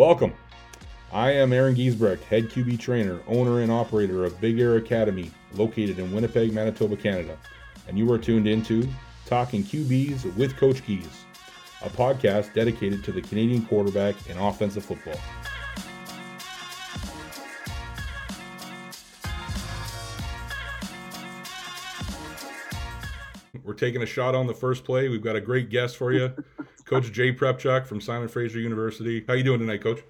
Welcome. I am Aaron Giesbrecht, head QB trainer, owner, and operator of Big Air Academy, located in Winnipeg, Manitoba, Canada. And you are tuned into Talking QBs with Coach Gies, a podcast dedicated to the Canadian quarterback in offensive football. We're taking a shot on the first play. We've got a great guest for you, Coach Jay Prepchuk from Simon Fraser University. How you doing tonight, Coach?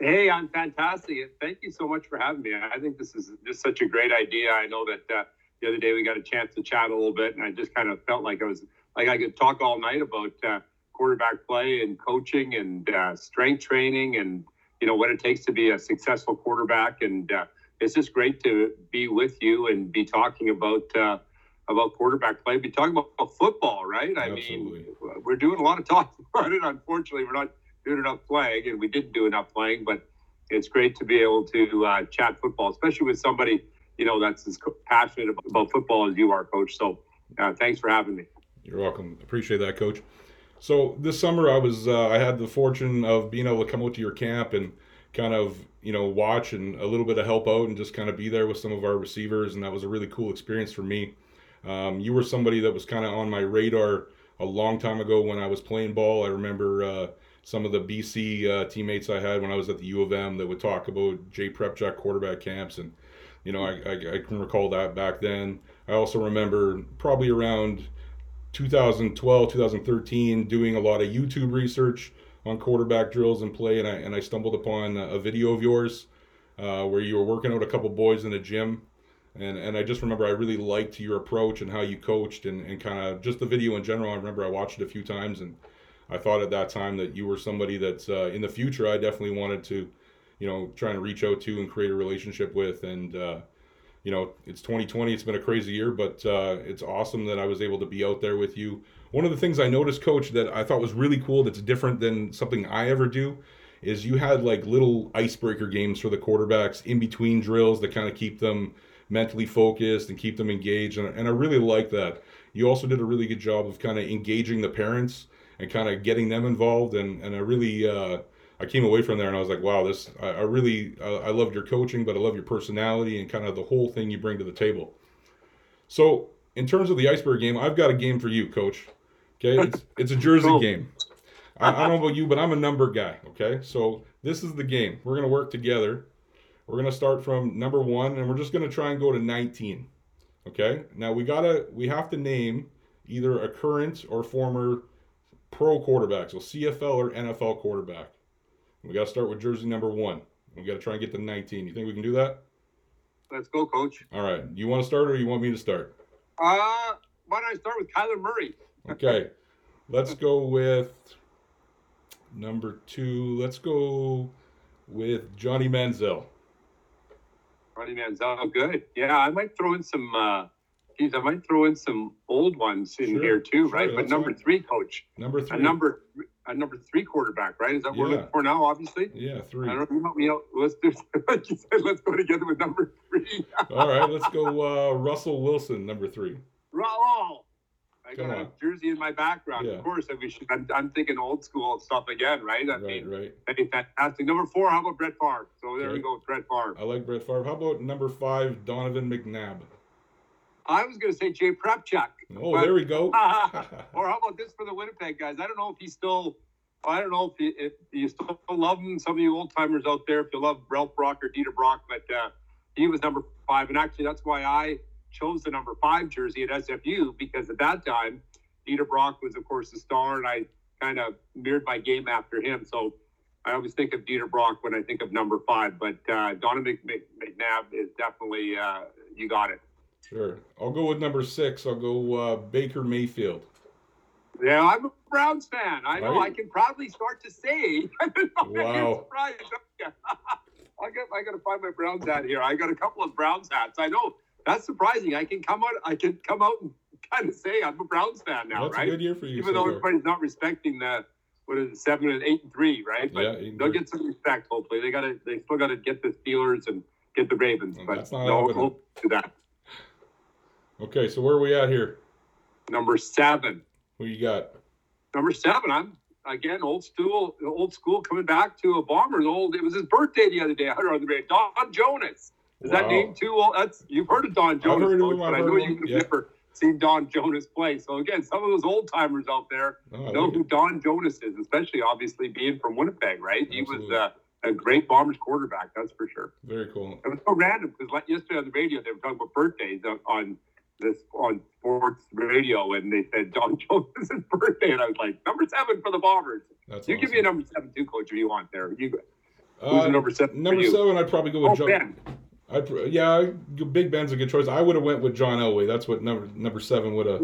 Hey, I'm fantastic. Thank you so much for having me. I think this is just such a great idea. I know that uh, the other day we got a chance to chat a little bit, and I just kind of felt like I was like I could talk all night about uh, quarterback play and coaching and uh, strength training and you know what it takes to be a successful quarterback. And uh, it's just great to be with you and be talking about uh, about quarterback play. Be talking about football, right? I Absolutely. mean, we're doing a lot of talking about it. Unfortunately, we're not doing enough playing, and we didn't do enough playing. But it's great to be able to uh, chat football, especially with somebody you know that's as passionate about, about football as you are, Coach. So uh, thanks for having me. You're welcome. Appreciate that, Coach. So this summer, I was uh, I had the fortune of being able to come out to your camp and kind of you know watch and a little bit of help out and just kind of be there with some of our receivers, and that was a really cool experience for me. Um, you were somebody that was kind of on my radar a long time ago when I was playing ball. I remember uh, some of the BC uh, teammates I had when I was at the U of M that would talk about Jay Prepchuk quarterback camps, and you know I, I, I can recall that back then. I also remember probably around 2012, 2013, doing a lot of YouTube research on quarterback drills and play, and I and I stumbled upon a video of yours uh, where you were working out a couple boys in a gym, and and I just remember I really liked your approach and how you coached and and kind of just the video in general. I remember I watched it a few times, and I thought at that time that you were somebody that uh, in the future I definitely wanted to, you know, try and reach out to and create a relationship with, and uh, you know, it's 2020. It's been a crazy year, but uh, it's awesome that I was able to be out there with you. One of the things I noticed, Coach, that I thought was really cool, that's different than something I ever do, is you had like little icebreaker games for the quarterbacks in between drills that kind of keep them mentally focused and keep them engaged. And, and I really like that. You also did a really good job of kind of engaging the parents and kind of getting them involved. And, and I really, uh, I came away from there and I was like, wow, this, I, I really, uh, I loved your coaching, but I love your personality and kind of the whole thing you bring to the table. So, in terms of the iceberg game, I've got a game for you, coach. Okay. It's, it's a Jersey Cool. game. I, I don't know about you, but I'm a number guy. Okay. So, this is the game. We're going to work together. We're going to start from number one and we're just going to try and go to 19. Okay. Now, we got to, we have to name either a current or former pro quarterback. So, CFL or NFL quarterback. We got to start with jersey number one. We got to try and get to 19. You think we can do that? Let's go, Coach. All right. You want to start or you want me to start? Uh, why don't I start with Kyler Murray? Okay. Let's go with number two. Let's go with Johnny Manziel. Ronnie Manziel, good. Yeah, I might throw in some. Uh, geez, I might throw in some old ones in Sure, here too, sure, right? But number fine. three, Coach, Number three. a number, a number three quarterback, right? Is that what we're looking for now? Obviously. Yeah, I three. don't know. You help me out. Let's do. Like you said, let's go together with number three. All right. Let's go uh, Russell Wilson, number three. Raul. I got Come a jersey in my background. Yeah. Of course, I mean, I'm, I'm thinking old school stuff again, right? I Right, mean, right. hey, fantastic. Number four, how about Brett Favre? So there we go Brett Favre. I like Brett Favre. How about number five, Donovan McNabb? I was going to say Jay Prepchuk. Oh, But- there we go. or how about this for the Winnipeg guys? I don't know if he's still. I don't know if you, if you still love him. Some of you old timers out there, if you love Ralph Brock or Dieter Brock, but uh, he was number five, and actually that's why I chose the number five jersey at SFU because at that time Dieter Brock was of course the star, and I kind of mirrored my game after him. So I always think of Dieter Brock when I think of number five, but uh, Donovan Mc- Mc- McNabb is definitely uh, you got it. Sure. I'll go with number six. I'll go uh, Baker Mayfield. Yeah, I'm a Browns fan. I know. Right. I can proudly start to say. Wow. You're surprised. aren't you? I got. I got to find my Browns hat here. I got a couple of Browns hats. I know. That's surprising. I can come out. I can come out and kind of say I'm a Browns fan now, That's right? a good year for you. Even though everybody's not respecting the what is it, seven and eight and three, right? But Yeah, they'll three. get some respect. Hopefully, they got to. They still got to get the Steelers and get the Ravens. Well, but no hope to that. Okay, so where are we at here? Number seven. Who you got? Number seven. I'm again, old school, old school, coming back to a Bombers. Old, it was his birthday the other day. I heard on the radio. Don Jonas. Is Wow. that name too old? That's you've heard of Don Jonas, heard Coach, him, but I know you've yeah. never seen Don Jonas play. So again, some of those old timers out there Oh, know who it. Don Jonas is, especially obviously being from Winnipeg, right? He was uh, a great Bombers quarterback, that's for sure. Very cool. It was so random because like yesterday on the radio they were talking about birthdays on, this on sports radio, and they said Don Jones' birthday, and I was like, number seven for the Bombers. That's You give me a number seven too, coach, if you want there. You who's Uh, number seven? number seven, I'd probably go with Oh, John. Ben. I'd, yeah, I- Big Ben's a good choice. I would have went with John Elway. That's what number number seven would have.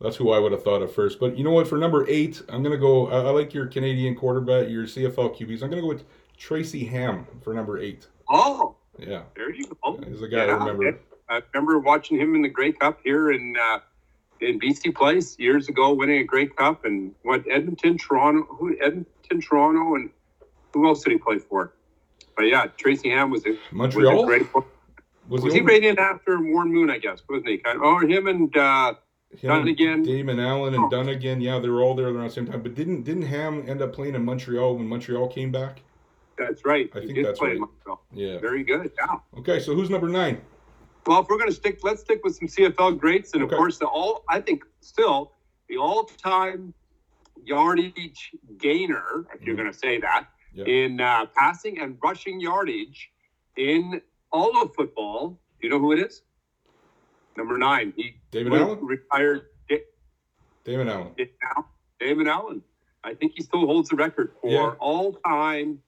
That's who I would have thought of first. But you know what? For number eight, I'm gonna go. I, I like your Canadian quarterback, your CFL QBs. I'm gonna go with Tracy Ham for number eight. Oh, Yeah, there you go. he's a guy I remember. I remember watching him in the Grey Cup here in uh, in BC Place years ago, winning a Grey Cup, and what Edmonton, Toronto, who Edmonton, Toronto, and who else did he play for? But yeah, Tracy Ham was was a Montreal was, Was the he right in after Warren Moon? I guess wasn't he? Kind of, oh, him and uh, him and Dunigan. Damon Allen and Oh. Dunigan. Yeah, they were all there around the same time. But didn't didn't Ham end up playing in Montreal when Montreal came back? that's right. I he think did that's play right. Montreal. Yeah. Very good. Yeah. Okay, so who's number nine? Well, if we're going to stick, let's stick with some CFL greats, and of course, the all I think still the all-time yardage gainer, if you're Mhm. going to say that, Yeah. in uh, passing and rushing yardage in all of football. Do you know who it is? Number nine. He Damon Allen. retired. Da- Damon Allen. Da- Al- Damon Allen. I think he still holds the record for Yeah. all-time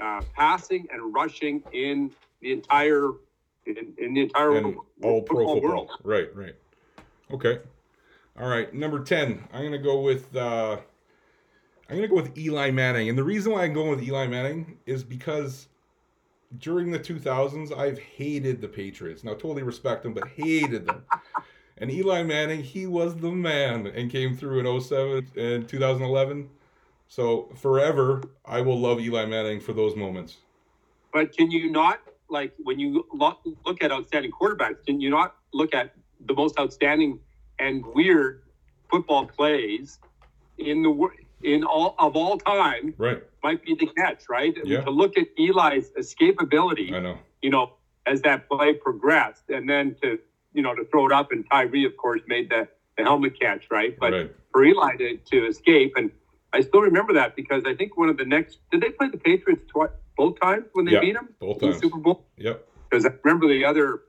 uh, passing and rushing in the entire in, in the entire and all pro football. world. Right, right. Okay. All right. Number ten. I'm gonna go with. Uh, I'm gonna go with Eli Manning, and the reason why I'm going with Eli Manning is because during the 2000s, I've hated the Patriots. Now, totally respect them, but hated them. And Eli Manning, he was the man, and came through in 07 and 2011. So forever, I will love Eli Manning for those moments. But can you not like when you look at outstanding quarterbacks? Can you not look at the most outstanding and weird football plays in the wor- in all of all time? Right. Might be the catch, right? Yeah. To look at Eli's escapability, I know. you know, as that play progressed, and then to you know to throw it up, and Tyree, of course, made the, the helmet catch, right? But right. for Eli to, to escape. And I still remember that because I think one of the next did they play the Patriots twice both times when they Yeah, beat them Both times. Super Bowl? Yep. Because I remember the other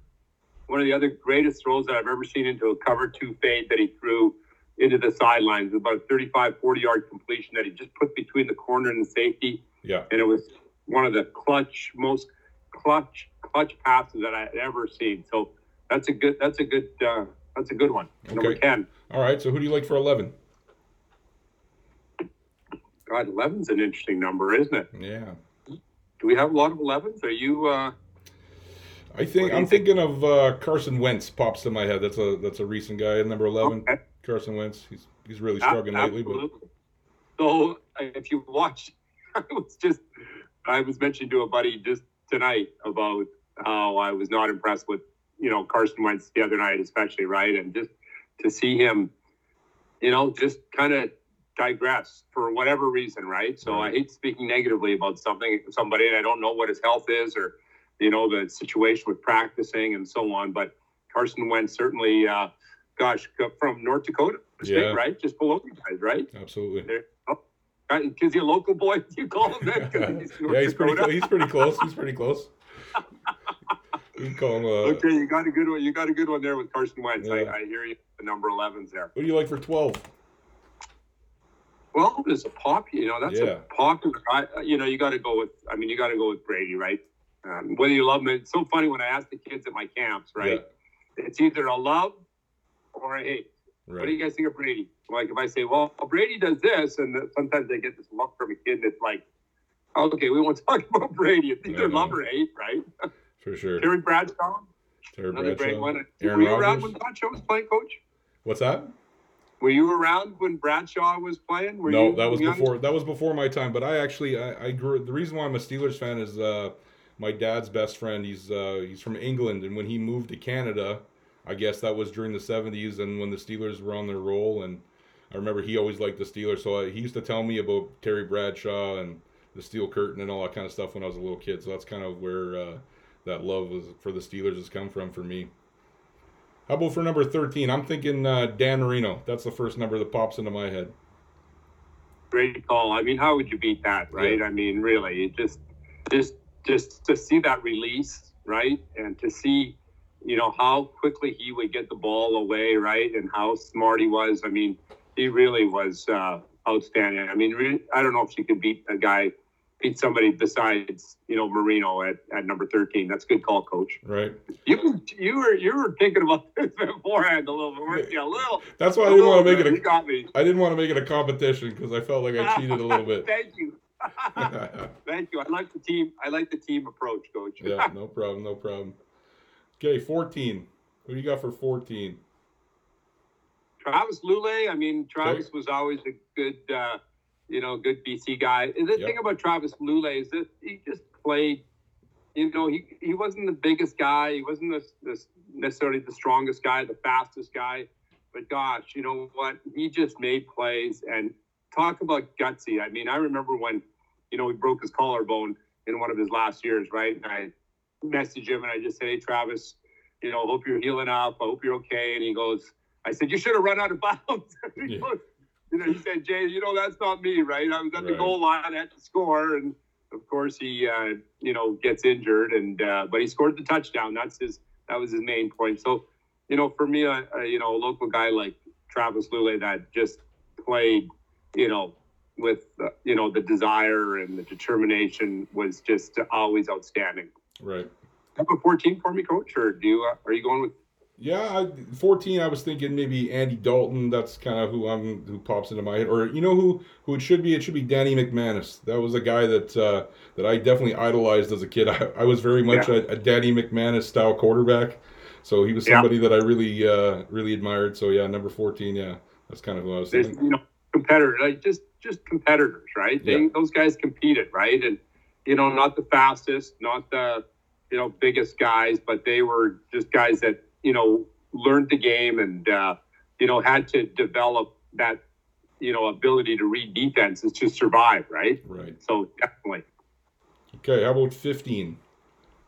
one of the other greatest throws that I've ever seen into a cover two fade that he threw into the sidelines, about a 35, 40 yard completion that he just put between the corner and the safety. Yeah. And it was one of the clutch, most clutch, clutch passes that I had ever seen. So that's a good, that's a good, uh, that's a good one. Number Okay. 10. All right. So who do you like for 11? God, 11's an interesting number, isn't it? Yeah. Do we have a lot of 11s? Are you, uh, I think I'm think? thinking of uh, Carson Wentz pops to my head. That's a that's a recent guy, number 11. okay. Carson Wentz. He's he's really struggling lately, but So uh, if you watch, I was just, I was mentioning to a buddy just tonight about how I was not impressed with, you know, Carson Wentz the other night, especially, right? And just to see him, you know, just kind of digress for whatever reason, right? So I hate speaking negatively about something, somebody, and I don't know what his health is or, you know, the situation with practicing and so on. But Carson Wentz certainly, uh, gosh, from North Dakota State, Yeah. right? Just below you guys, right? absolutely. There, oh, is he a local boy? You call him that? he's yeah, he's pretty close. He's pretty close. He's pretty close. You can call him. Uh, Okay, you got a good one. You got a good one there with Carson Wentz. Yeah. I, I hear you. The number 11's there. What do you like for 12? Well, there's a pop. You know, that's Yeah. a popular. I, you know, you got to go with. I mean, you got to go with Brady, right? Um, whether you love him, it's so funny when I ask the kids at my camps, right? It's either a love or hate. Yeah, What do you guys think of Brady? Like if I say, well, Brady does this, and sometimes I get this look from a kid that's like, okay, we won't talk about Brady. It's either love or hate, right? For sure. Terry Bradshaw, Terry another great Bradshaw. one. Aaron Were you around when Bradshaw was playing, Coach? What's that? Were you around when Bradshaw was playing? Were no, that was young? before. That was before my time. But I actually, I, I grew. The reason why I'm a Steelers fan is uh, my dad's best friend. He's uh, he's from England, and when he moved to Canada, I guess that was during the '70s, and when the Steelers were on their roll, and I remember he always liked the Steelers, so I, he used to tell me about Terry Bradshaw and the Steel Curtain and all that kind of stuff when I was a little kid. So that's kind of where uh, that love was for the Steelers has come from for me. How about for number thirteen? I'm thinking uh, Dan Marino. That's the first number that pops into my head. Great call. I mean, how would you beat that, right? Yeah. I mean, really, just, just, just to see that release, right, and to see, you know, how quickly he would get the ball away, right, and how smart he was. I mean, he really was uh, outstanding. I mean, re- I don't know if you could beat a guy, beat somebody besides, you know, Marino at, at number thirteen. That's a good call, coach. Right. You you were you were thinking about this beforehand a little bit, weren't you? A little. That's why I didn't want to make bit. it. You A, got me. I didn't want to make it a competition because I felt like I cheated a little bit. Thank you. Thank you. I like the team. I like the team approach, coach. yeah, no problem, no problem. Okay, fourteen. Who do you got for fourteen? Travis Lulay. I mean, Travis was always a good, uh, you know, good BC guy. And the Yep. thing about Travis Lulay is that he just played. You know, he, he wasn't the biggest guy. He wasn't the, the, necessarily the strongest guy, the fastest guy. But gosh, you know what? He just made plays and talk about gutsy. I mean, I remember when, you know, he broke his collarbone in one of his last years, right? And I messaged him and I just said, Hey, Travis, you know, hope you're healing up. I hope you're okay. And he goes, I said, You should have run out of bounds. he, Yeah. goes, you know, he said, Jay, you know, that's not me, right? I was at the goal line, I had to score. And of course, he, uh, you know, gets injured. And, uh, but he scored the touchdown. That's his, that was his main point. So, you know, for me, a, a you know, a local guy like Travis Lulay that just played, you know, with, uh, you know, the desire and the determination was just always outstanding. Right. Number 14 for me, coach, or do you, uh, are you going with Yeah, I, fourteen. I was thinking maybe Andy Dalton. That's kind of who I'm who pops into my head. Or you know who who it should be? It should be Danny McManus. That was a guy that uh, that I definitely idolized as a kid. I, I was very much a, a Danny McManus style quarterback. So he was Yeah. somebody that I really uh, really admired. So yeah, number fourteen. Yeah, that's kind of who I was there's thinking. you know competitors like just just competitors right they, Yeah. those guys competed right and you know not the fastest not the you know biggest guys but they were just guys that you know learned the game and uh, you know had to develop that you know ability to read defenses to survive right Right. so definitely Okay. How about fifteen?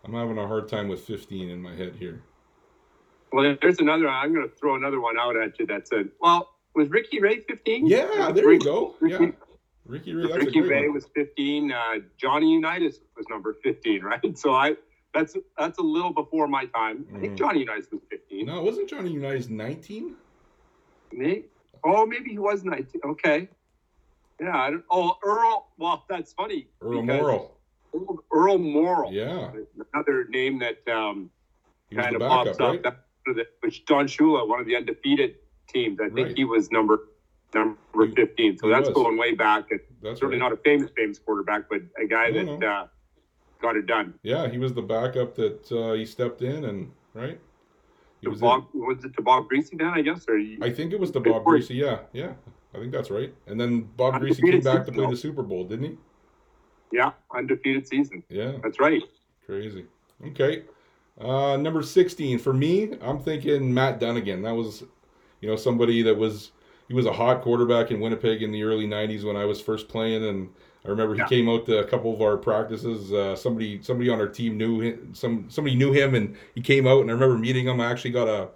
I'm having a hard time with fifteen in my head here. well there's another i'm going to throw another one out at you that said well was ricky ray 15 Yeah, there you go. Yeah, Ricky- Ray. Ricky a Ray one. was 15. Uh, Johnny Unitas was number 15, right? So I that's that's a little before my time. I think Mhm. Johnny Unitas was 15. No, wasn't Johnny Unitas nineteen? Me? oh, maybe he was 19. Okay. Yeah. I don't, oh, Earl. Well, that's funny. Earl Morrall. Earl, Earl Morrall. Yeah, Another name that um, kind of backup, pops right? up. That, which Don Shula, one of the undefeated teams. I think Right. he was number number He- 15. So that's was. going way back. That's certainly right. not a famous famous quarterback, but a guy that uh, got it done. Yeah, he was the backup that uh, he stepped in and right. He was. Bob, was it to Bob Griese then? I guess, or I think it was the Bob. Griese. Yeah, yeah, I think that's right. And then Bob Griese came back to season, play the Super Bowl, didn't he? yeah, undefeated season. Yeah, That's right. crazy. Okay, uh, number sixteen for me. I'm thinking Matt Dunigan. That was, you know, somebody that was he was a hot quarterback in Winnipeg in the early '90s when I was first playing, and I remember he Yeah. came out to a couple of our practices. Uh, somebody somebody on our team knew him. Some somebody knew him, and he came out, and I remember meeting him. I actually got a.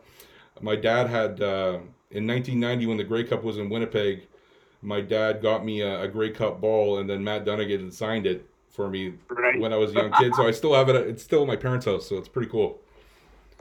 My dad had uh, in 1990 when the Grey Cup was in Winnipeg. My dad got me a, a Grey Cup ball, and then Matt Dunigan signed it for me Right. when I was a young kid. So I still have it. It's still at my parents' house, so it's pretty cool.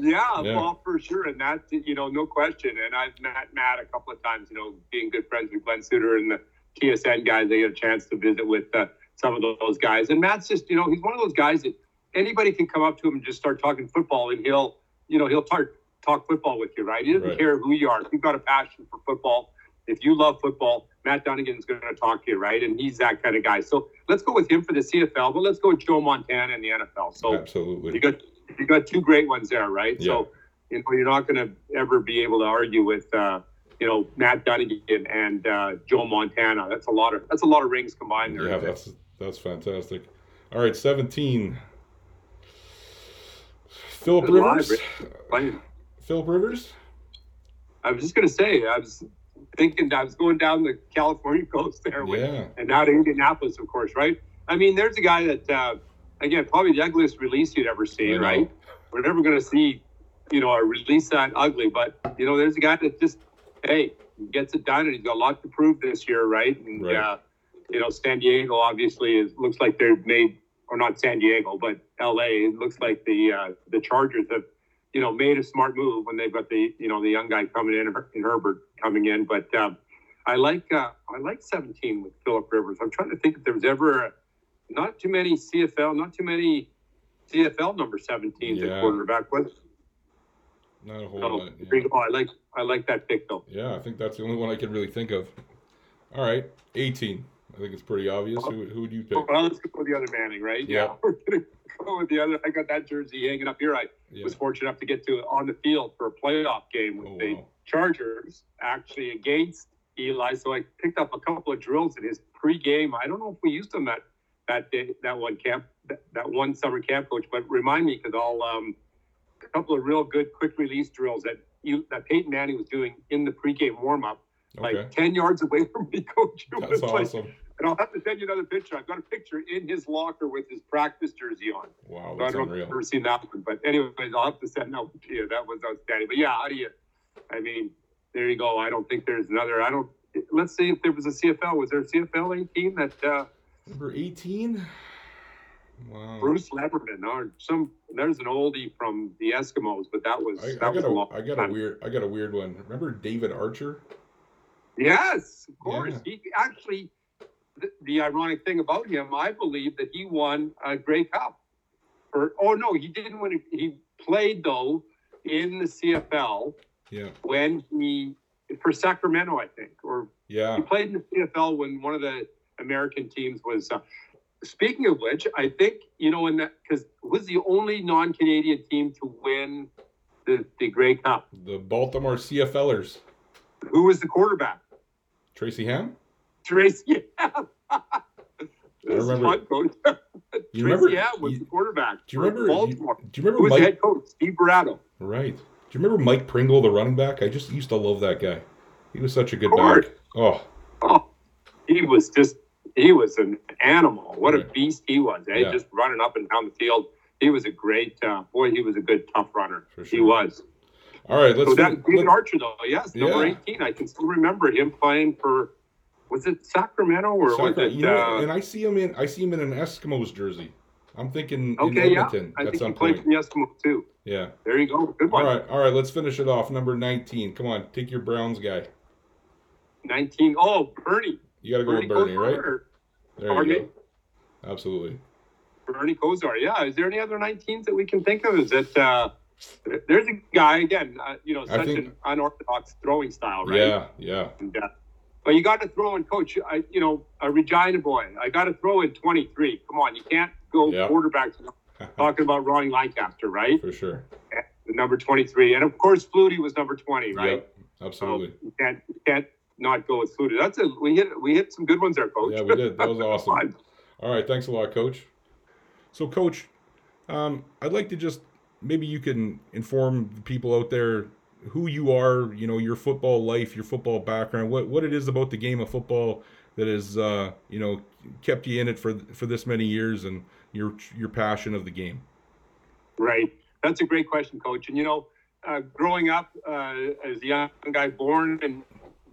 Yeah, Yeah. well, for sure, and that's you know, no question. And I've met Matt a couple of times. You know, being good friends with Glen Suitor and the TSN guys, they get a chance to visit with uh, some of those guys. And Matt's just, you know, he's one of those guys that anybody can come up to him and just start talking football, and he'll, you know, he'll talk talk football with you, right? He doesn't Right. care who you are. If you've got a passion for football, if you love football, Matt Dunigan's going to talk to you, right? And he's that kind of guy. So let's go with him for the CFL, but let's go with Joe Montana in the NFL. So you Absolutely. got you got two great ones there, right? Yeah. So you know you're not going to ever be able to argue with uh, you know Matt Dunigan and uh, Joe Montana. That's a lot of that's a lot of rings combined there. Yeah, that's that's fantastic. All right, 17. Philip Rivers. Philip Rivers. I was just going to say I was thinking I was going down the California coast there, with, Yeah. and now to Indianapolis, of course, right? I mean, there's a guy that, uh, again, probably the ugliest release you'd ever seen, right? We're never going to see, you know, a release that ugly, but you know, there's a guy that just, hey, gets it done, and he's got a lot to prove this year, right? And Right. Uh, you know, San Diego obviously is looks like they've made, or not San Diego, but L.A. It looks like the uh, the Chargers have, you know, made a smart move when they've got the you know the young guy coming in, in Herbert coming in. But um, I like uh, I like 17 with Philip Rivers. I'm trying to think if there was ever a, not too many CFL, not too many CFL number 17s Yeah. at quarterback. Not a whole Oh, lot. Yeah. go. I like I like that pick though. Yeah, I think that's the only one I can really think of. All right, 18. I think it's pretty obvious. Who, who would you pick? Well, let's go with the other Manning, right? Yeah. We're gonna go with the other. I got that jersey hanging up here. I Yeah. was fortunate enough to get to on the field for a playoff game with Oh, the wow. Chargers actually against Eli. So I picked up a couple of drills in his pregame. I don't know if we used them that that day, that one camp, that, that one summer camp coach, but remind me because I'll um, a couple of real good quick release drills that you that Peyton Manning was doing in the pregame warm up, Okay. like ten yards away from me, coach. That's was like- awesome. and I'll have to send you another picture. I've got a picture in his locker with his practice jersey on. Wow, So I that's don't know if unreal. you've ever seen that one, but anyways, I'll have to send that one to you. That was outstanding. But yeah, how do you? I mean, there you go. I don't think there's another. I don't. Let's see if there was a CFL. Was there a CFL 18 that uh, Number 18? Wow. Bruce Lemmerman or some? There's an oldie from the Eskimos, but that was I, I that was got a long I got a weird I got a weird one. Remember David Archer? Yes, of course. Yeah. He actually. The, the ironic thing about him, I believe that he won a Grey Cup. Or oh no, he didn't win. He played though in the CFL Yeah. when he for Sacramento, I think, or Yeah. he played in the CFL when one of the American teams was. Uh, speaking of which, I think you know in that because was the only non-Canadian team to win the the Grey Cup. The Baltimore CFLers. Who was the quarterback? Tracy Ham? Tracy. Ham. Is remember-. You Tracy remember Ham was you- the quarterback. do you remember you- Baltimore? do you Who remember was the Mike head coach? Steve Barato. Right. Do you remember Mike Pringle, the running back? I just used to love that guy. He was such a good back. Oh, Oh, he was just he was an animal. What a beast he was, eh? Yeah. Just running up and down the field. He was a great uh, boy. He was a good tough runner. For He was. all right. Let's. so that David Archer, though, yes, number Yeah. eighteen. I can still remember him playing for. Was it Sacramento or was it? you know, uh, and I see him in. I see him in an Eskimos jersey. I'm thinking okay, in yeah. I think he played for the Eskimos too. Yeah. There you go. Good All one. right. All right. Let's finish it off. Number 19. Come on, take your Browns guy. Nineteen. Oh, Bernie. You got to go with Bernie, right? or There you go. Absolutely. Bernie Kosar. Yeah. Is there any other 19s that we can think of? Is it? Uh, there's a guy again. Uh, you know, such think- an unorthodox throwing style, right? Yeah. Yeah. And, uh, but you got to throw in, coach. I, you know, a Regina boy. I got to throw in 23. Come on, you can't go Yeah. quarterbacks talking about Ronnie Lancaster, right? For sure. The number 23, and of course, Flutie was number 20, right? Yep. Absolutely. So you can't you can't not go with Flutie. That's a we hit we hit some good ones there, coach. Yeah, we did. That was awesome. All right, thanks a lot, Coach. So, Coach, um, I'd like to just maybe you can inform the people out there who you are. You know, your football life, your football background, what what it is about the game of football that has uh, you know kept you in it for for this many years, and your your passion of the game. Right. That's a great question, Coach. And you know, uh, growing up uh, as a young guy, born and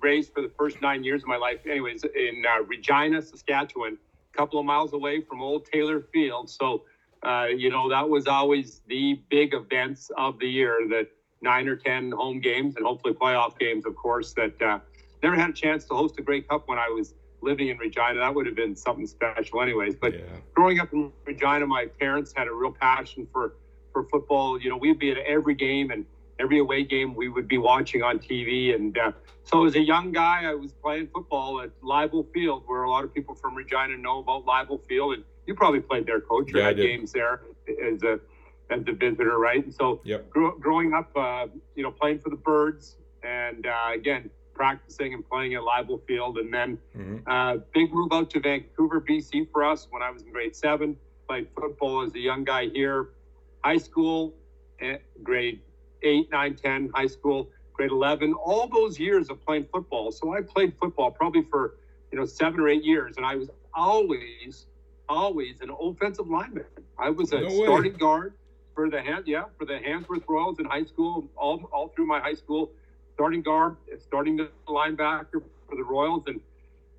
raised for the first nine years of my life, anyways, in uh, Regina, Saskatchewan, a couple of miles away from Old Taylor Field. So, uh, you know, that was always the big events of the year, the nine or 10 home games and hopefully playoff games, of course, that uh, never had a chance to host a Grey Cup when I was living in Regina. That would have been something special, anyways. But yeah, growing up in Regina, my parents had a real passion for for football. You know, we'd be at every game and every away game we would be watching on TV. And uh, so, as a young guy, I was playing football at Leibel Field, where a lot of people from Regina know about Leibel Field. And you probably played there, coach, or Yeah, had games there as a as a visitor, right? And so, Yep. grow, growing up, uh, you know, playing for the Birds, and uh, again practicing and playing at Leibel Field, and then hmm uh, big move out to Vancouver, BC for us when I was in grade seven. Played football as a young guy here. High school, eh, grade eight, nine, 10, high school. grade 11, all those years of playing football. So I played football probably for, you know, seven or eight years. And I was always, always an offensive lineman. I was a No starting guard for the hand, yeah, for the Handsworth Royals in high school, all, all through my high school, starting guard, starting the linebacker for the Royals. And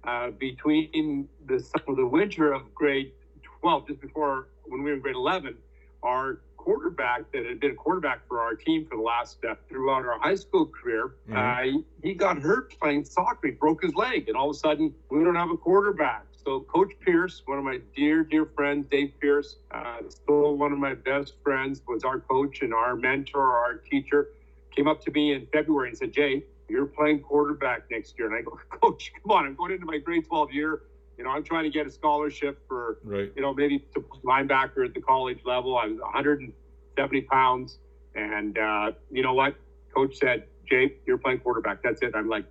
uh, between the, the winter of grade 12, just before when we were in grade 11, our quarterback that had been a quarterback for our team for the last uh, throughout our high school career, Mhm. uh, he, he got hurt playing soccer. He broke his leg, and all of a sudden we don't have a quarterback. So Coach Pierce, one of my dear dear friends, Dave Pierce, uh, still one of my best friends, was our coach and our mentor, our teacher, came up to me in February and said, "Jay, you're playing quarterback next year." And I go, "Coach, come on! I'm going into my grade 12 year. You know, I'm trying to get a scholarship for Right. you know, maybe to linebacker at the college level. I was 170 pounds. And uh, you know what? Coach said, Jay, you're playing quarterback. That's it. I'm like,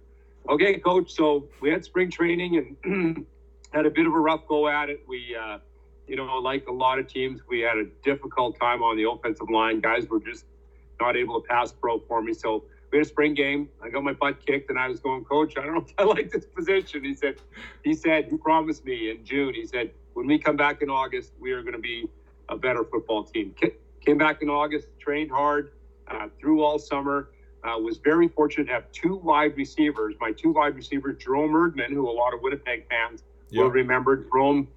okay, coach. So we had spring training and had a bit of a rough go at it. We, uh, you know, like a lot of teams, we had a difficult time on the offensive line. Guys were just not able to pass pro for me. So a spring game. I got my butt kicked, and I was going, Coach, I don't know if I like this position. He said, he said, you promised me in June. He said, when we come back in August, we are going to be a better football team. Came back in August, trained hard, uh, through all summer. Uh, was very fortunate to have two wide receivers. My two wide receivers, Jerome Erdman, who a lot of Winnipeg fans Yeah. will remember. Jerome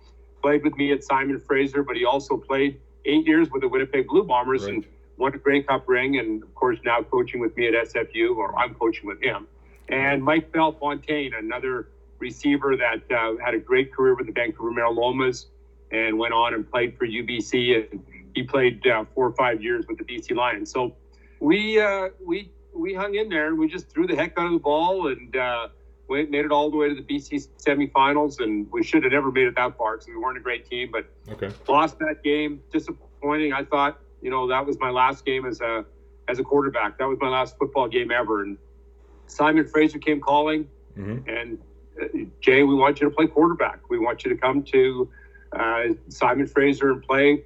played with me at Simon Fraser, but he also played eight years with the Winnipeg Blue Bombers Right. and won a Grey Cup ring. And of course, now coaching with me at SFU, or I'm coaching with him. And Mike Belfontaine, another receiver that uh, had a great career with the Vancouver Meralomas and went on and played for UBC. And he played uh, four or five years with the BC Lions. So we uh, we we hung in there and we just threw the heck out of the ball and uh, we made it all the way to the BC semifinals. And we should have never made it that far because we weren't a great team, but Okay. lost that game. Disappointing. I thought, you know, that was my last game as a as a quarterback. That was my last football game ever. And Simon Fraser came calling, hmm and uh, Jay, we want you to play quarterback. We want you to come to uh, Simon Fraser and play.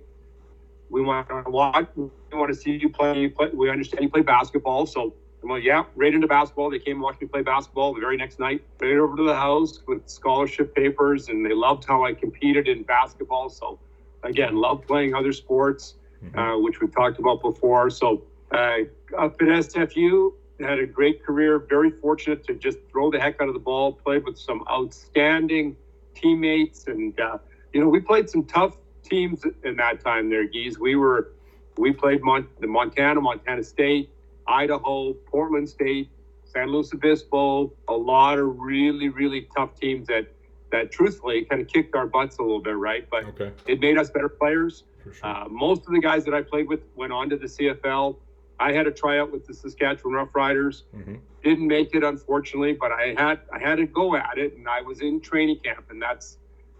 We want to watch. We want to see you play. You play. We understand you play basketball, so. I'm like, yeah, right into basketball. They came and watched me play basketball the very next night. Right over to the house with scholarship papers, and they loved how I competed in basketball. So, again, love playing other sports Mhm. uh, which we've talked about before. So uh, up at SFU, had a great career. Very fortunate to just throw the heck out of the ball. Played with some outstanding teammates, and uh, you know we played some tough teams in that time there, Gies. We were we played Mon- the Montana, Montana State, Idaho, Portland State, San Luis Obispo. A lot of really really tough teams that that truthfully kind of kicked our butts a little bit, right? But Okay. it made us better players. For sure. Uh, most of the guys that I played with went on to the CFL. I had a tryout with the Saskatchewan Roughriders. hmm Didn't make it, unfortunately, but I had I had to go at it, and I was in training camp, and that's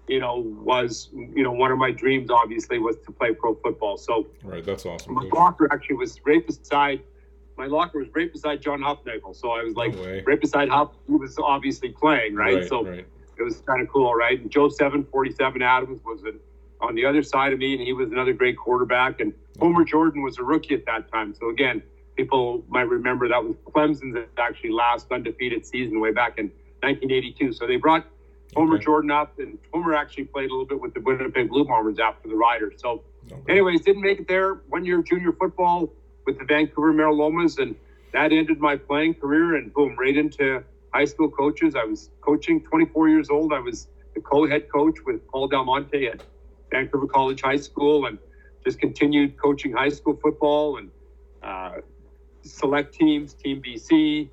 you know was you know one of my dreams. Obviously, was to play pro football. So Right. That's awesome. my Coach. locker actually was right beside my locker was right beside John Hufnagel. So I was like no right beside Huff, who was obviously playing, right? so Right. it was kind of cool, right? And Joe Seven Forty Seven Adams was an, on the other side of me, and he was another great quarterback. And Homer Jordan was a rookie at that time. So again, people might remember that was Clemson's actually last undefeated season way back in 1982. So they brought Homer Okay. Jordan up, and Homer actually played a little bit with the Winnipeg Blue Bombers after the Riders. So, Okay. anyways, didn't make it there. One year junior football with the Vancouver Meralomas, and that ended my playing career. And boom, right into high school coaches. I was coaching 24 years old. I was the co-head coach with Paul Del Monte at Vancouver College High School, and just continued coaching high school football and uh, select teams, Team BC,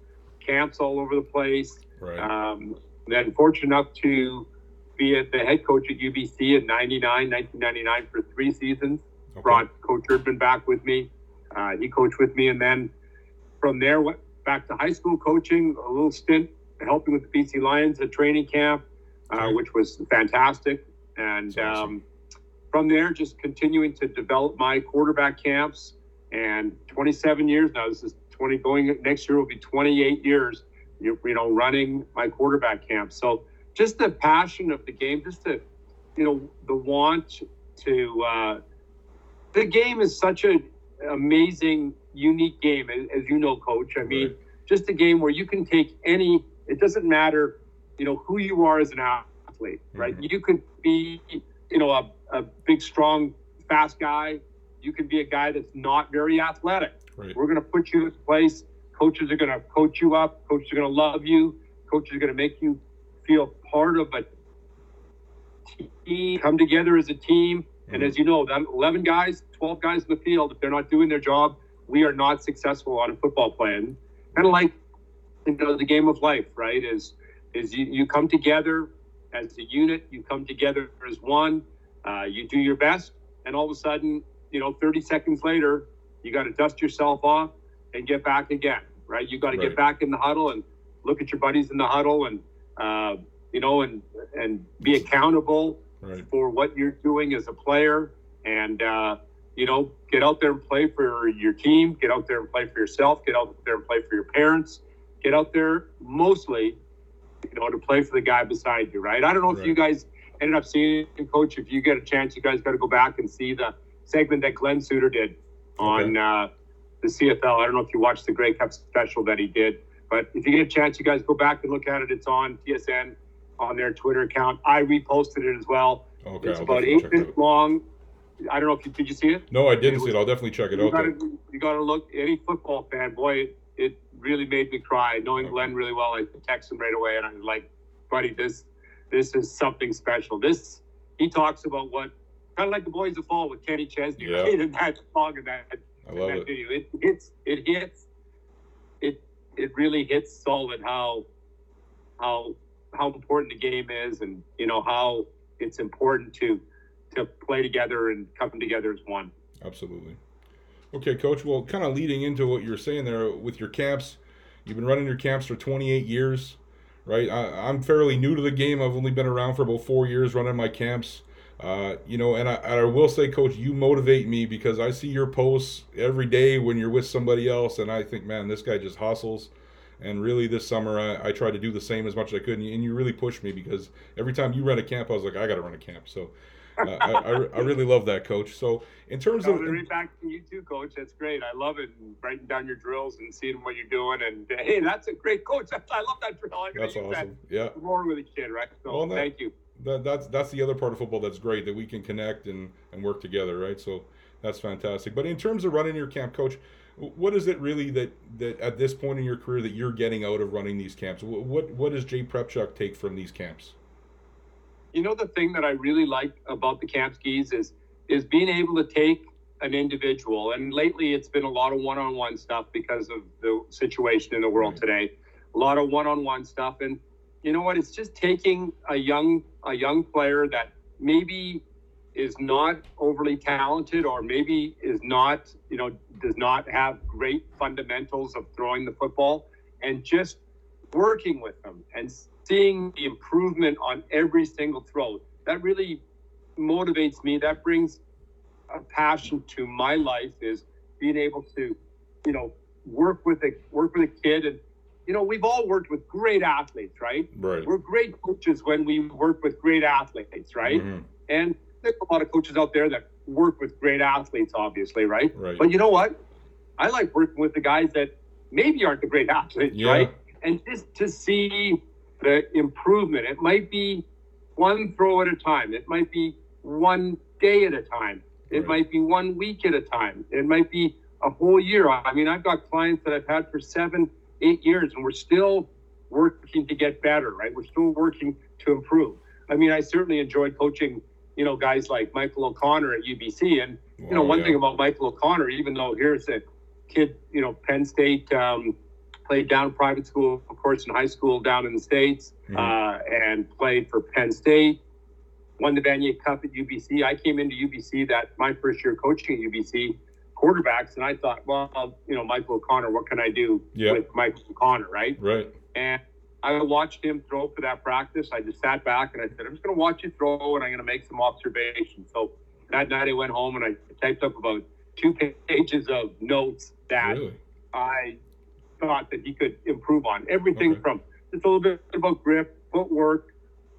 camps all over the place. Right. Um, then fortunate enough to be at the head coach at UBC in 99, 1999 for three seasons. Okay. Brought Coach Urban back with me. Uh, he coached with me, and then from there went back to high school coaching. A little stint helping with the BC Lions at training camp, uh, Okay. which was fantastic. And um, from there, just continuing to develop my quarterback camps. And 27 years now. This is 20 going next year will be 28 years. You, you know, running my quarterback camp. So just the passion of the game, just the you know the want to. Uh, the game is such an amazing, unique game, as, you know, Coach. I mean, Right. just a game where you can take any. It doesn't matter, you know, who you are as an athlete, right? Mhm. You could be, you know, a, a big, strong, fast guy. You can be a guy that's not very athletic. Right. We're going to put you in place. Coaches are going to coach you up. Coaches are going to love you. Coaches are going to make you feel part of a team, come together as a team. And Mhm. as you know, that 11 guys, 12 guys in the field, if they're not doing their job, we are not successful on a football plan. Kind of like, you know, the game of life, right? Is is you, you come together as a unit, you come together as one, uh, you do your best, and all of a sudden, you know, 30 seconds later, you got to dust yourself off and get back again, right? You got to Right. get back in the huddle and look at your buddies in the huddle and, uh, you know, and and be accountable Right. for what you're doing as a player and uh, you know get out there and play for your team get out there and play for yourself get out there and play for your parents get out there mostly you know to play for the guy beside you right i don't know if you guys ended up seeing coach if you get a chance you guys got to go back and see the segment that glen suitor did on uh, the cfl i don't know if you watched the grey cup special that he did but if you get a chance you guys go back and look at it it's on tsn on their twitter account i reposted it as well Okay. it's I'll about eight minutes long. I don't know if you did you see it. No, I didn't It see it. I'll definitely check it You out. gotta, you gotta look. Any football fan, boy, it, it really made me cry. Knowing Glen really well, I texted him right away, and I'm like, "Buddy, this this is something special." This he talks about what kind of like the Boys of Fall with Kenny Chesney Yeah. in that song and that, I in that it. video. It hits. It hits. It it really hits solid how how how important the game is, and you know how it's important to to play together and come together as one. Absolutely. Okay, coach. Well, kind of leading into what you were saying there with your camps, you've been running your camps for 28 years, right? I, I'm fairly new to the game. I've only been around for about four years running my camps. Uh, you know, and I, I will say, coach, you motivate me because I see your posts every day when you're with somebody else, and I think, man, this guy just hustles. And really, this summer, I, I tried to do the same as much as I could, and you, and you really pushed me because every time you run a camp, I was like, I got to run a camp. So I, I, I really love that, coach. So in terms of Coming right back you too, coach. That's great. I love it. And writing down your drills and seeing what you're doing. And hey, that's a great coach. I love that drill. I'm That's awesome. Yeah, that more with a kid, right? So Well, that- thank you. that, that's that's the other part of football that's great that we can connect and and work together, right? So that's fantastic. But in terms of running your camp, coach, what is it really that that at this point in your career that you're getting out of running these camps? Wh- What what does Jay Prepchuk take from these camps? You know the thing that I really like about the camp skis is is being able to take an individual, and lately it's been a lot of one-on-one stuff because of the situation in the world today. A lot of one-on-one stuff, and you know what? It's just taking a young a young player that maybe is not overly talented or maybe is not you know does not have great fundamentals of throwing the football and just working with them and seeing the improvement on every single throw that really motivates me that brings a passion to my life is being able to you know work with a work with a kid and you know we've all worked with great athletes right Right. we're great coaches when we work with great athletes right Mhm. and there's a lot of coaches out there that work with great athletes obviously right Right. but you know what i like working with the guys that maybe aren't the great athletes Yeah. right and just to see the improvement. It might be one throw at a time. It might be one day at a time. It Right. might be one week at a time. It might be a whole year. I mean i've got clients that i've had for seven eight years and we're still working to get better right? We're still working to improve. I mean i certainly enjoyed coaching you know guys like michael o'connor at ubc and you know Wow, one yeah. thing about michael o'connor even though here's a kid you know penn state um, played down private school of course in high school down in the states Mhm. uh, and played for penn state won the Vanier Cup at UBC. I came into UBC that my first year coaching at UBC quarterbacks, and I thought, well, you know, Michael O'Connor, what can I do Yeah. with Michael O'Connor, right? Right. And I watched him throw for that practice. I just sat back and I said, I'm just going to watch you throw, and I'm going to make some observations. So that night I went home and I typed up about two pages of notes that Really. I thought that he could improve on. Everything Okay. from just a little bit about grip, footwork,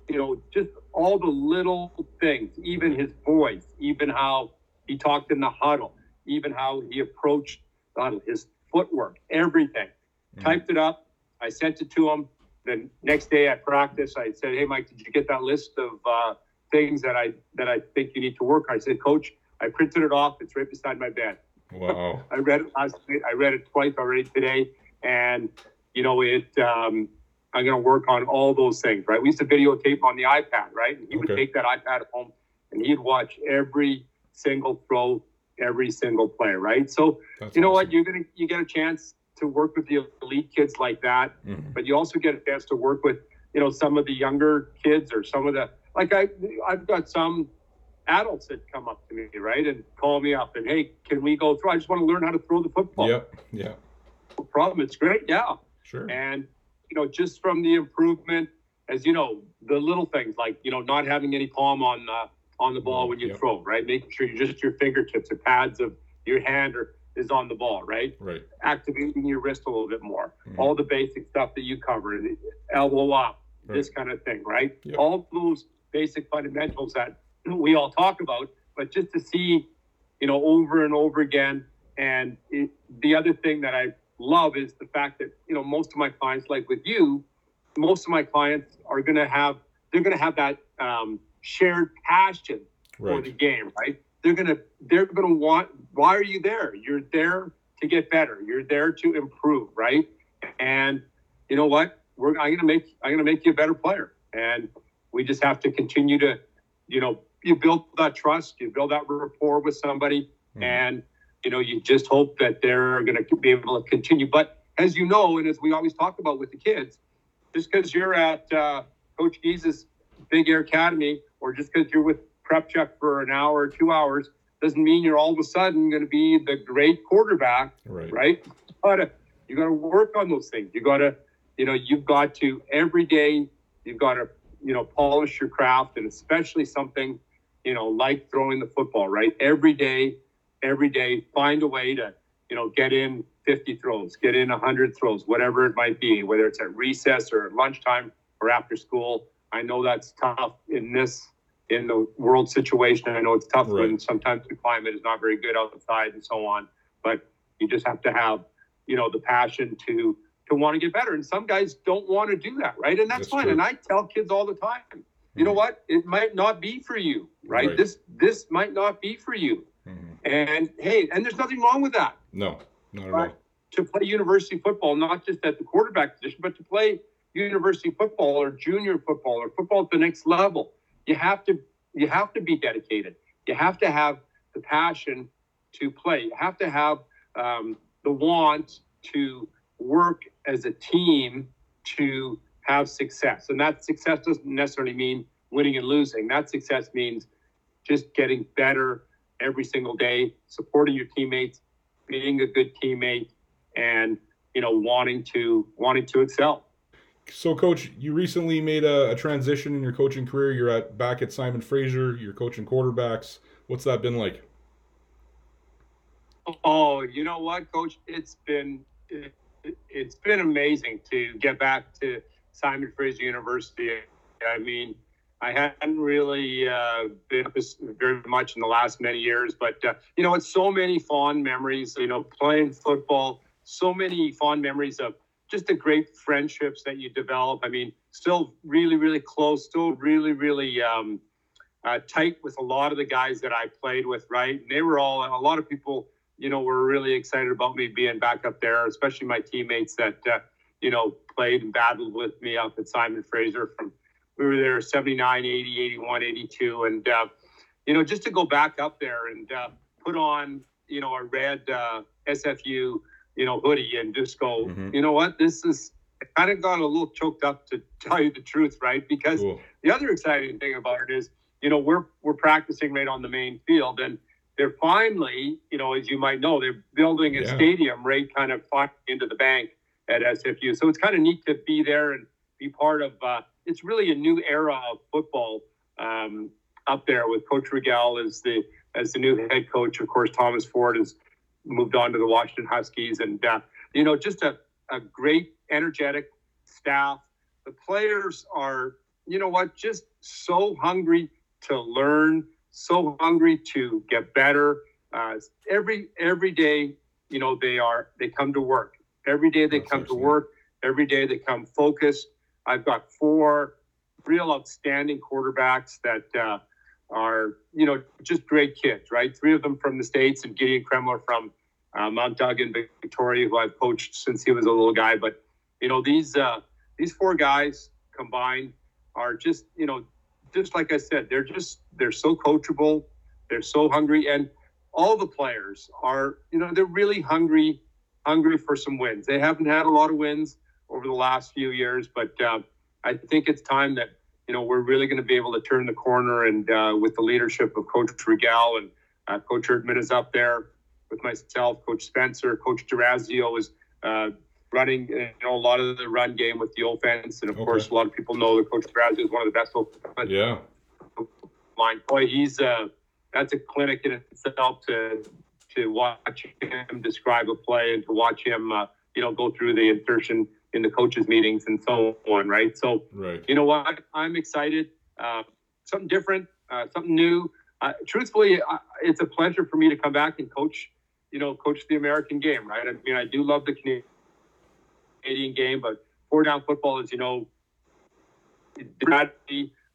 you know, just all the little things, even his voice, even how he talked in the huddle, even how he approached the huddle, his footwork, everything. mm-hmm. typed it up. I sent it to him. The next day at practice, I said, "Hey, Mike, did you get that list of uh, things that I that I think you need to work?" on? I said, "Coach, I printed it off. It's right beside my bed." Wow! I read it last night. I read it twice already today, and you know it. Um, I'm going to work on all those things. Right? We used to videotape on the iPad, right? And he okay. would take that iPad home, and he'd watch every single throw, every single play. Right? So That's you know awesome. what? You're gonna you get a chance to work with the elite kids like that, mm-hmm. but you also get a chance to work with you know some of the younger kids or some of the like I I've got some adults that come up to me right and call me up and hey can we go through I just want to learn how to throw the football. Yep. Yeah. Problem. It's great. Yeah. Sure. And you know just from the improvement as you know the little things like you know not having any palm on uh, on the ball when you yep. throw right making sure you just your fingertips or pads of your hand or is on the ball, right? Right. Activating your wrist a little bit more. Mm-hmm. All the basic stuff that you cover, elbow up, right. this kind of thing, right? Yep. All those basic fundamentals that we all talk about, but just to see, you know, over and over again. And it, the other thing that I love is the fact that, you know, most of my clients, like with you, most of my clients are going to have, they're going to have that um, shared passion right. for the game, right? they're gonna they're gonna want why are you there you're there to get better you're there to improve right and you know what we're i'm gonna make i'm gonna make you a better player and we just have to continue to you know you build that trust you build that rapport with somebody mm-hmm. and you know you just hope that they're going to be able to continue but as you know and as we always talk about with the kids just because you're at uh, coach Gies's big air academy or just because you're with Prepchuk for an hour or two hours doesn't mean you're all of a sudden going to be the great quarterback, right? right? You gotta you gotta work on those things. You gotta you know you've got to every day you've got to you know polish your craft and especially something you know like throwing the football right every day every day find a way to you know get in 50 throws get in 100 throws whatever it might be whether it's at recess or at lunchtime or after school i know that's tough in this in the world situation. I know it's tough right. when sometimes the climate is not very good outside and so on, but you just have to have, you know, the passion to to want to get better. And some guys don't want to do that, right? And that's, that's fine. True. And I tell kids all the time, you know hmm. what? It might not be for you, right? right. This this might not be for you. Mm-hmm. And hey, and there's nothing wrong with that. No, not at all. To play university football, not just at the quarterback position, but to play university football or junior football or football at the next level you have to you have to be dedicated. You have to have the passion to play. You have to have um, the want to work as a team to have success. And that success doesn't necessarily mean winning and losing. That success means just getting better every single day, supporting your teammates, being a good teammate, and you know wanting to wanting to excel. So, coach, you recently made a, a, transition in your coaching career. You're at back at Simon Fraser. You're coaching quarterbacks. What's that been like? Oh, you know what, coach? It's been it, has been amazing to get back to Simon Fraser University. I mean, I hadn't really uh, been up very much in the last many years, but uh, you know, it's so many fond memories. You know, playing football, so many fond memories of just the great friendships that you develop. I mean, still really, really close, still really, really um, uh, tight with a lot of the guys that I played with, right? And they were all, a lot of people, you know, were really excited about me being back up there, especially my teammates that, uh, you know, played and battled with me up at Simon Fraser from, we were there 79, 80, 81, 82. And, uh, you know, just to go back up there and uh, put on, you know, a red uh, SFU you know, hoodie and just go, mm-hmm. you know what, this is I kind of got a little choked up to tell you the truth, right? Because cool. the other exciting thing about it is, you know, we're we're practicing right on the main field, and they're finally, you know, as you might know, they're building a yeah. stadium right kind of into the bank at SFU. So it's kind of neat to be there and be part of. Uh, it's really a new era of football um, up there with Coach Rigell as the as the new head coach. Of course, Thomas Ford is moved on to the Washington Huskies, and uh, you know, just a, a great, energetic staff. The players are, you know what, just so hungry to learn, so hungry to get better. Uh, every every day, you know, they are they come to work Every day they That's come to work. Every day they come focused. I've got four real outstanding quarterbacks that uh, are, you know, just great kids, right? Three of them from the States and Gideon Kremler from uh, Mount Duggan, Victoria, who I've coached since he was a little guy. But, you know, these, uh, these four guys combined are just, you know, just like I said, they're just, they're so coachable. They're so hungry. And all the players are, you know, they're really hungry, hungry for some wins. They haven't had a lot of wins over the last few years, but uh, I think it's time that you know we're really going to be able to turn the corner. And uh, with the leadership of Coach Rigell and uh, Coach Erdman is up there with myself, Coach Spencer, Coach Durazio is uh, running you know a lot of the run game with the offense, and of Okay. course a lot of people know that Coach Durazio is one of the best offensive Yeah. line. Boy, he's uh, that's a clinic in itself to to watch him describe a play and to watch him, uh, you know, go through the insertion in the coaches' meetings and so on. Right. So Right. you know what? I'm excited. Uh, something different, uh, something new. Uh, truthfully, I, it's a pleasure for me to come back and coach. You know, coach the American game. Right. I mean, I do love the Canadian game, but four down football, as you know,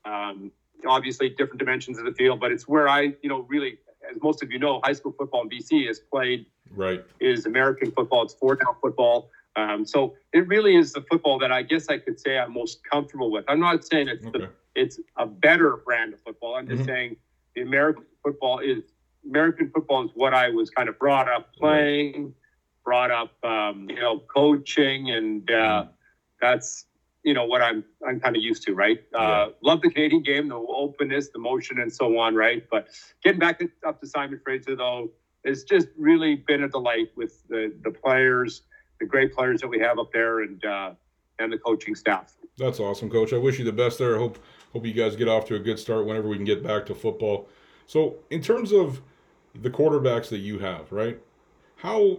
um, obviously different dimensions of the field, but it's where I, you know, really, as most of you know, high school football in BC is played Right. is American football. It's four down football. Um, so it really is the football that I guess I could say I'm most comfortable with. I'm not saying it's Okay. the, it's a better brand of football. I'm just Mhm. saying the American football is American football is what I was kind of brought up playing, brought up, um, you know, coaching, and uh, that's you know what I'm I'm kind of used to, right? Uh, love the Canadian game, the openness, the motion, and so on, right? But getting back to, up to Simon Fraser though, it's just really been a delight with the the players, the great players that we have up there, and uh, and the coaching staff. That's awesome, Coach. I wish you the best there. I hope hope you guys get off to a good start whenever we can get back to football. So, in terms of the quarterbacks that you have, right? How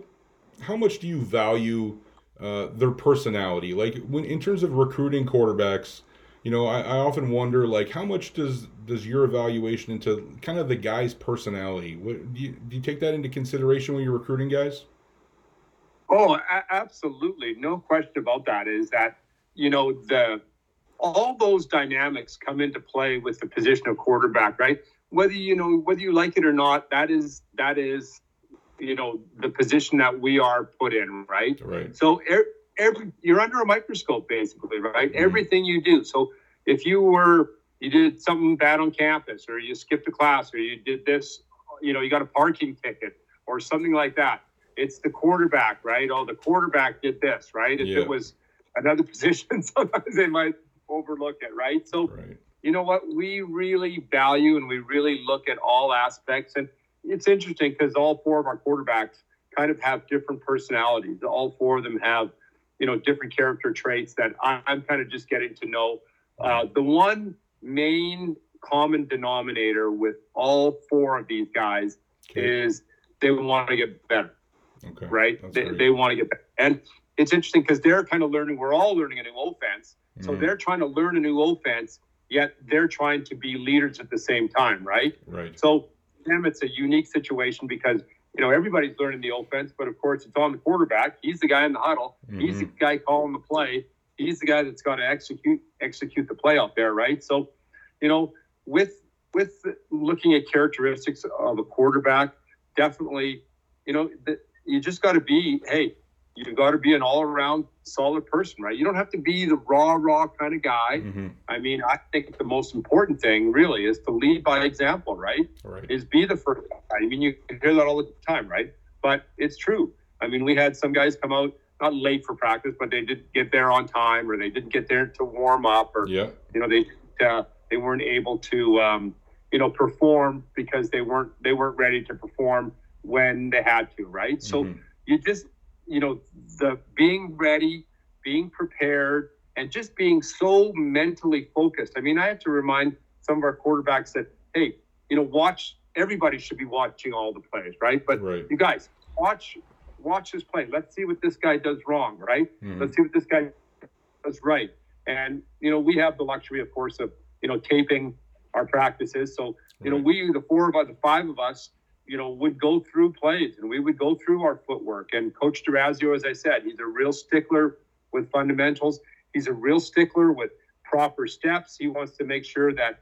how much do you value uh, their personality? Like when in terms of recruiting quarterbacks, you know, I, I often wonder like how much does does your evaluation into kind of the guy's personality? What, do you do you take that into consideration when you're recruiting guys? Oh, a- absolutely, no question about that. Is that you know the all those dynamics come into play with the position of quarterback, right? Whether you know whether you like it or not, that is that is you know the position that we are put in, right? Right. So er- every you're under a microscope, basically, right? Mhm. Everything you do. So if you were you did something bad on campus, or you skipped a class, or you did this, you know, you got a parking ticket, or something like that. It's the quarterback, right? Oh, the quarterback did this, right? If Yeah. it was another position, sometimes they might overlook it, right? So Right. you know what we really value and we really look at all aspects and it's interesting because all four of our quarterbacks kind of have different personalities all four of them have you know different character traits that i'm kind of just getting to know uh, the one main common denominator with all four of these guys Okay. is they want to get better Okay. right That's they, great. they want to get better and it's interesting because they're kind of learning we're all learning a new offense so Mhm. they're trying to learn a new offense, yet they're trying to be leaders at the same time, right? Right. So them, it's a unique situation because you know everybody's learning the offense, but of course it's on the quarterback. He's the guy in the huddle. He's the guy calling the play. He's the guy that's got to execute execute the play out there, right? So, you know, with with looking at characteristics of a quarterback, definitely, you know, the, you just got to be, hey, you got to be an all around solid person, right? You don't have to be the raw, raw kind of guy. hmm I mean, I think the most important thing really is to lead by example, right? Right. Is be the first guy. I mean, you hear that all the time, right? But it's true. I mean, we had some guys come out not late for practice, but they didn't get there on time, or they didn't get there to warm up, or Yeah. you know, they uh, they weren't able to um, you know perform because they weren't they weren't ready to perform when they had to, right? So Mhm. you just you know the being ready being prepared and just being so mentally focused i mean i have to remind some of our quarterbacks that hey you know watch everybody should be watching all the plays right but right. you guys watch watch this play let's see what this guy does wrong right Mhm. let's see what this guy does right and you know we have the luxury of course of you know taping our practices so you know we the four of us the five of us you know, would go through plays and we would go through our footwork. And Coach Durazio, as I said, he's a real stickler with fundamentals. He's a real stickler with proper steps. He wants to make sure that,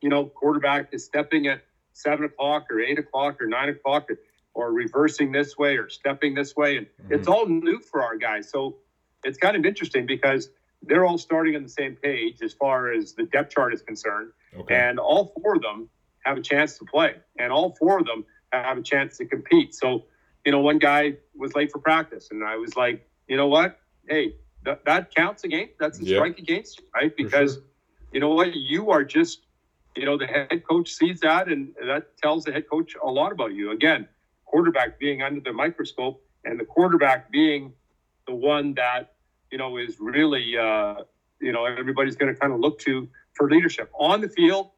you know, quarterback is stepping at seven o'clock or eight o'clock or nine o'clock or, or reversing this way or stepping this way. And mm-hmm. it's all new for our guys. So it's kind of interesting because they're all starting on the same page as far as the depth chart is concerned. Okay. And all four of them have a chance to play, and all four of them have a chance to compete. So, you know, one guy was late for practice, and I was like, you know what? Hey, th- that counts against. That's a yep. strike against you, right? Because sure. you know what? You are just, you know, the head coach sees that, and that tells the head coach a lot about you. Again, quarterback being under the microscope, and the quarterback being the one that you know is really, uh, you know, everybody's going to kind of look to for leadership on the field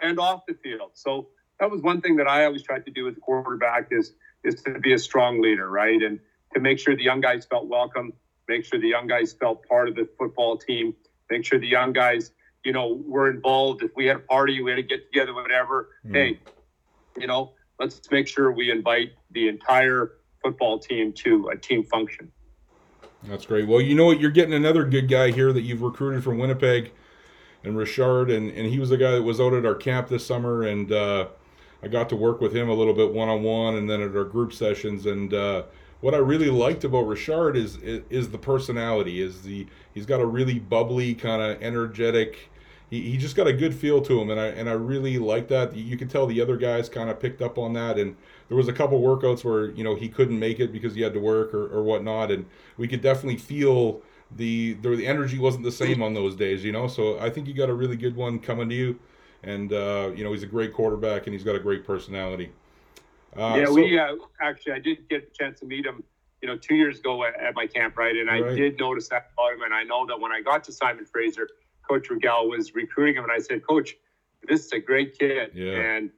and off the field. So that was one thing that I always tried to do as a quarterback is is to be a strong leader, right? And to make sure the young guys felt welcome, make sure the young guys felt part of the football team, make sure the young guys, you know, were involved. If we had a party, we had to get together, whatever. Mm. Hey, you know, let's make sure we invite the entire football team to a team function. That's great. Well, you know what? You're getting another good guy here that you've recruited from Winnipeg and Richard, and, and he was the guy that was out at our camp this summer, and uh, I got to work with him a little bit one on one, and then at our group sessions. And uh, what I really liked about Richard is, is, is the personality. Is the he's got a really bubbly kind of energetic. He, he just got a good feel to him, and I and I really like that. You could tell the other guys kind of picked up on that, and there was a couple workouts where you know he couldn't make it because he had to work or, or whatnot, and we could definitely feel the, the the energy wasn't the same on those days, you know. So I think you got a really good one coming to you, and uh, you know he's a great quarterback and he's got a great personality. Uh, yeah, so, we uh, actually I did get a chance to meet him, you know, two years ago at, at my camp, right? And I did notice that about him, and I know that when I got to Simon Fraser, Coach Rigell was recruiting him, and I said, Coach, this is a great kid, yeah. and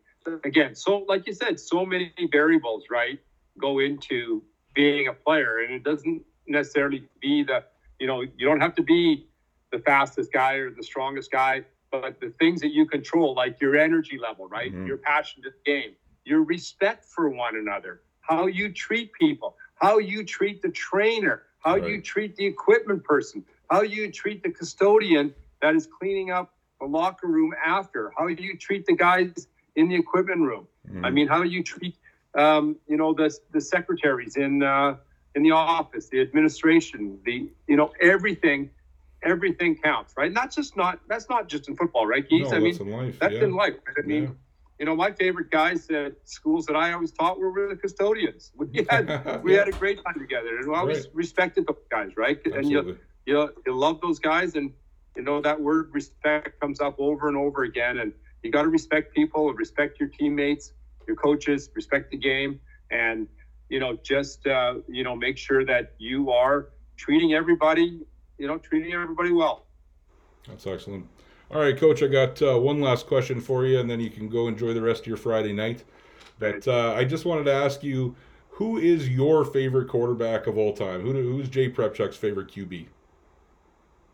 again, so like you said, so many variables, right, go into being a player, and it doesn't necessarily be the you know, you don't have to be the fastest guy or the strongest guy, but the things that you control, like your energy level, right? Mm-hmm. Your passion to the game, your respect for one another, how you treat people, how you treat the trainer, how right. you treat the equipment person, how you treat the custodian that is cleaning up the locker room after, how you treat the guys in the equipment room. Mm-hmm. I mean, how you treat, um, you know, the the secretaries in uh, in the office, the administration, the you know everything, everything counts, right? Not just not that's not just in football, right, Gies? No, I mean, in life, that's yeah. in life. I mean, yeah. you know, my favorite guys at schools that I always taught were the custodians. We had we yeah. had a great time together, and I always right. respected those guys, right? Absolutely. And you you you love those guys, and you know that word respect comes up over and over again, and you got to respect people, respect your teammates, your coaches, respect the game, and you know, just uh, you know, make sure that you are treating everybody, you know, treating everybody well. That's excellent. All right, Coach, I got uh, one last question for you, and then you can go enjoy the rest of your Friday night. But uh, I just wanted to ask you, who is your favorite quarterback of all time? Who, who's Jay Prepchuk's favorite QB?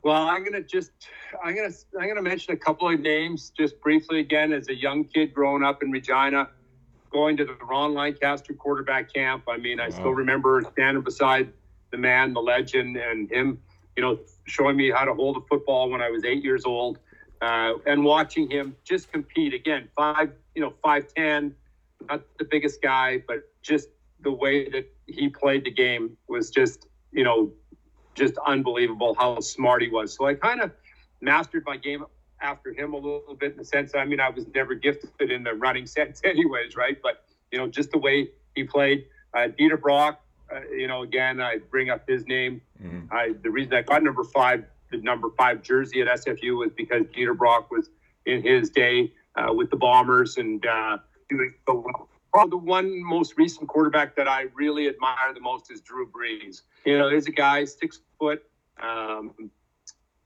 Well, I'm gonna just I'm gonna I'm gonna mention a couple of names just briefly again as a young kid growing up in Regina going to the Ron Lancaster quarterback camp. I mean, I wow. still remember standing beside the man, the legend, and him, you know, showing me how to hold a football when I was eight years old, uh, and watching him just compete again. Five, you know, five ten, not the biggest guy, but just the way that he played the game was just, you know, just unbelievable how smart he was. So I kind of mastered my game after him a little bit in the sense. I mean, I was never gifted in the running sense, anyways, right? But you know, just the way he played. Uh, Dieter Brock, uh, you know, again, I bring up his name. Mm-hmm. I the reason I got number five, the number five jersey at SFU was because Dieter Brock was in his day uh, with the Bombers and uh, doing so well. Probably the one most recent quarterback that I really admire the most is Drew Brees. You know, there's a guy six foot. Um,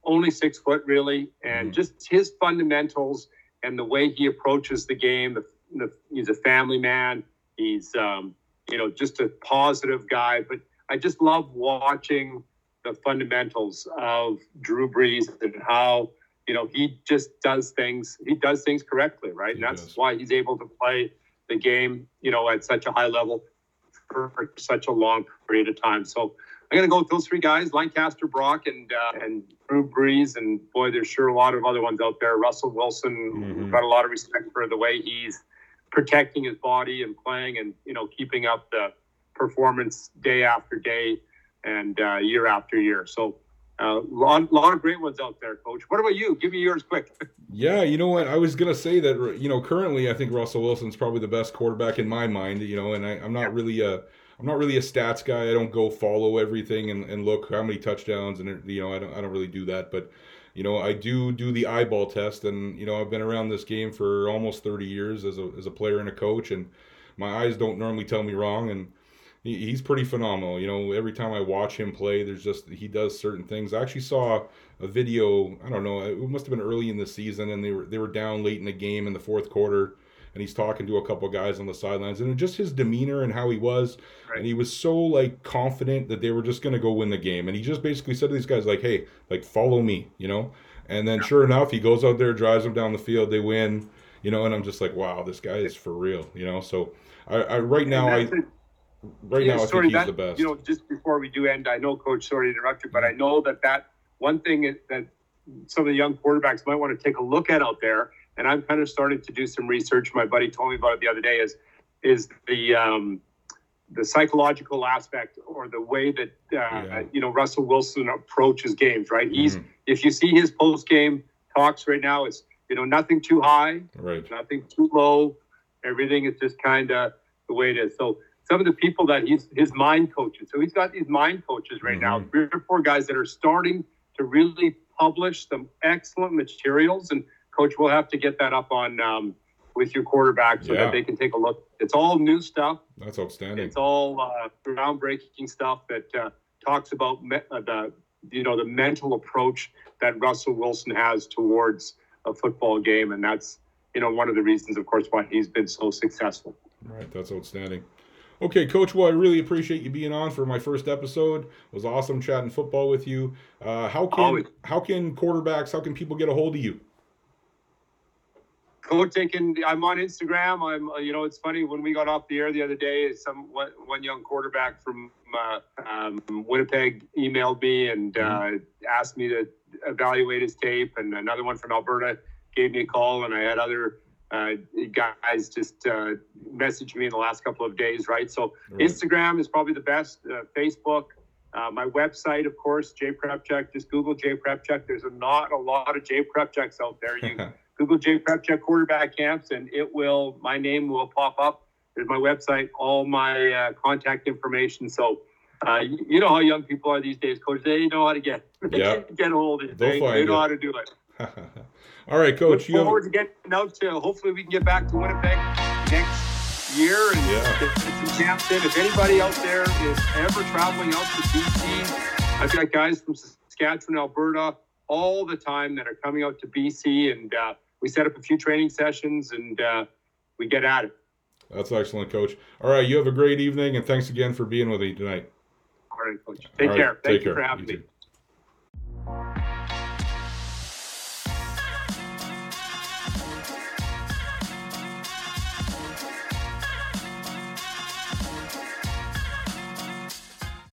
only six foot really, and mm-hmm. just his fundamentals and the way he approaches the game. The, the, he's a family man. He's um, you know just a positive guy. But I just love watching the fundamentals of Drew Brees and how you know he just does things. He does things correctly, right? He and that's does. why he's able to play the game, you know, at such a high level for, for such a long period of time. So I'm going to go with those three guys: Lancaster, Brock, and uh, and Drew Brees. And boy, there's sure a lot of other ones out there. Russell Wilson. Mhm. We've got a lot of respect for the way he's protecting his body and playing, and you know, keeping up the performance day after day and uh, year after year. So. A uh, lot, lot of great ones out there, Coach. What about you? Give me yours quick. Yeah, you know what? I was gonna say that. You know, currently, I think Russell Wilson's probably the best quarterback in my mind. You know, and I, I'm not really a, I'm not really a stats guy. I don't go follow everything and, and look how many touchdowns and you know, I don't, I don't really do that. But you know, I do do the eyeball test, and you know, I've been around this game for almost 30 years as a as a player and a coach, and my eyes don't normally tell me wrong, and he, he's pretty phenomenal. You know, every time I watch him play, there's just he does certain things. I actually saw a video. I don't know. It must have been early in the season, and they were they were down late in the game in the fourth quarter, and he's talking to a couple guys on the sidelines, and just his demeanor and how he was, Right. and he was so like confident that they were just gonna go win the game, and he just basically said to these guys like, "Hey, like follow me," you know. And then sure enough, he goes out there, drives them down the field, they win, you know. And I'm just like, wow, this guy is for real, you know. So I, I right now I right Yeah, now I think he's that, the best. You know, just before we do end, I know, Coach, sorry to interrupt you, but mm-hmm. I know that that one thing is- that some of the young quarterbacks might want to take a look at out there, and I'm kind of starting to do some research. My buddy told me about it the other day. Is is the um, the psychological aspect or the way that uh, Yeah. you know Russell Wilson approaches games. Right, he's Mhm. if you see his post game talks right now, it's you know nothing too high, right. nothing too low. Everything is just kind of the way it is. So some of the people that he's his mind coaches. So he's got these mind coaches right now, Mhm. three or four guys that are starting to really publish some excellent materials. And coach, we'll have to get that up on um, with your quarterback so Yeah. that they can take a look. It's all new stuff. That's outstanding. It's all uh, groundbreaking stuff that uh, talks about me- uh, the you know the mental approach that Russell Wilson has towards a football game, and that's you know one of the reasons, of course, why he's been so successful. Right, that's outstanding. Okay, Coach. Well, I really appreciate you being on for my first episode. It was awesome chatting football with you. Uh, how can Always. how can quarterbacks? How can people get a hold of you? Coach, taking I'm on Instagram. I'm uh, you know it's funny when we got off the air the other day, some one, one young quarterback from uh, um, Winnipeg emailed me and uh, asked me to evaluate his tape, and another one from Alberta gave me a call, and I had other uh, guys just uh, message me in the last couple of days, right? So Right. Instagram is probably the best. Uh, Facebook, uh, my website, of course, Jay Prepchuk. Just Google Jay Prepchuk. There's a, not a lot of Jay Prepchuks out there. You Google Jay Prepchuk quarterback camps, and it will. My name will pop up. There's my website, all my uh, contact information. So. Uh, you, know how young people are these days, coach. They know how to get Yeah. get hold of it. They'll They, they know you. how to do it. All right, Coach. Look You have, forward to getting out to. Hopefully, we can get back to Winnipeg next year and Yeah. get some camps in. If anybody out there is ever traveling out to BC, I've got guys from Saskatchewan, Alberta, all the time that are coming out to BC, and uh, we set up a few training sessions and uh, we get at it. that's excellent, Coach. All right, you have a great evening, and thanks again for being with me tonight. All right, coach. Take All right, care. Thank take you care. for having You me. too.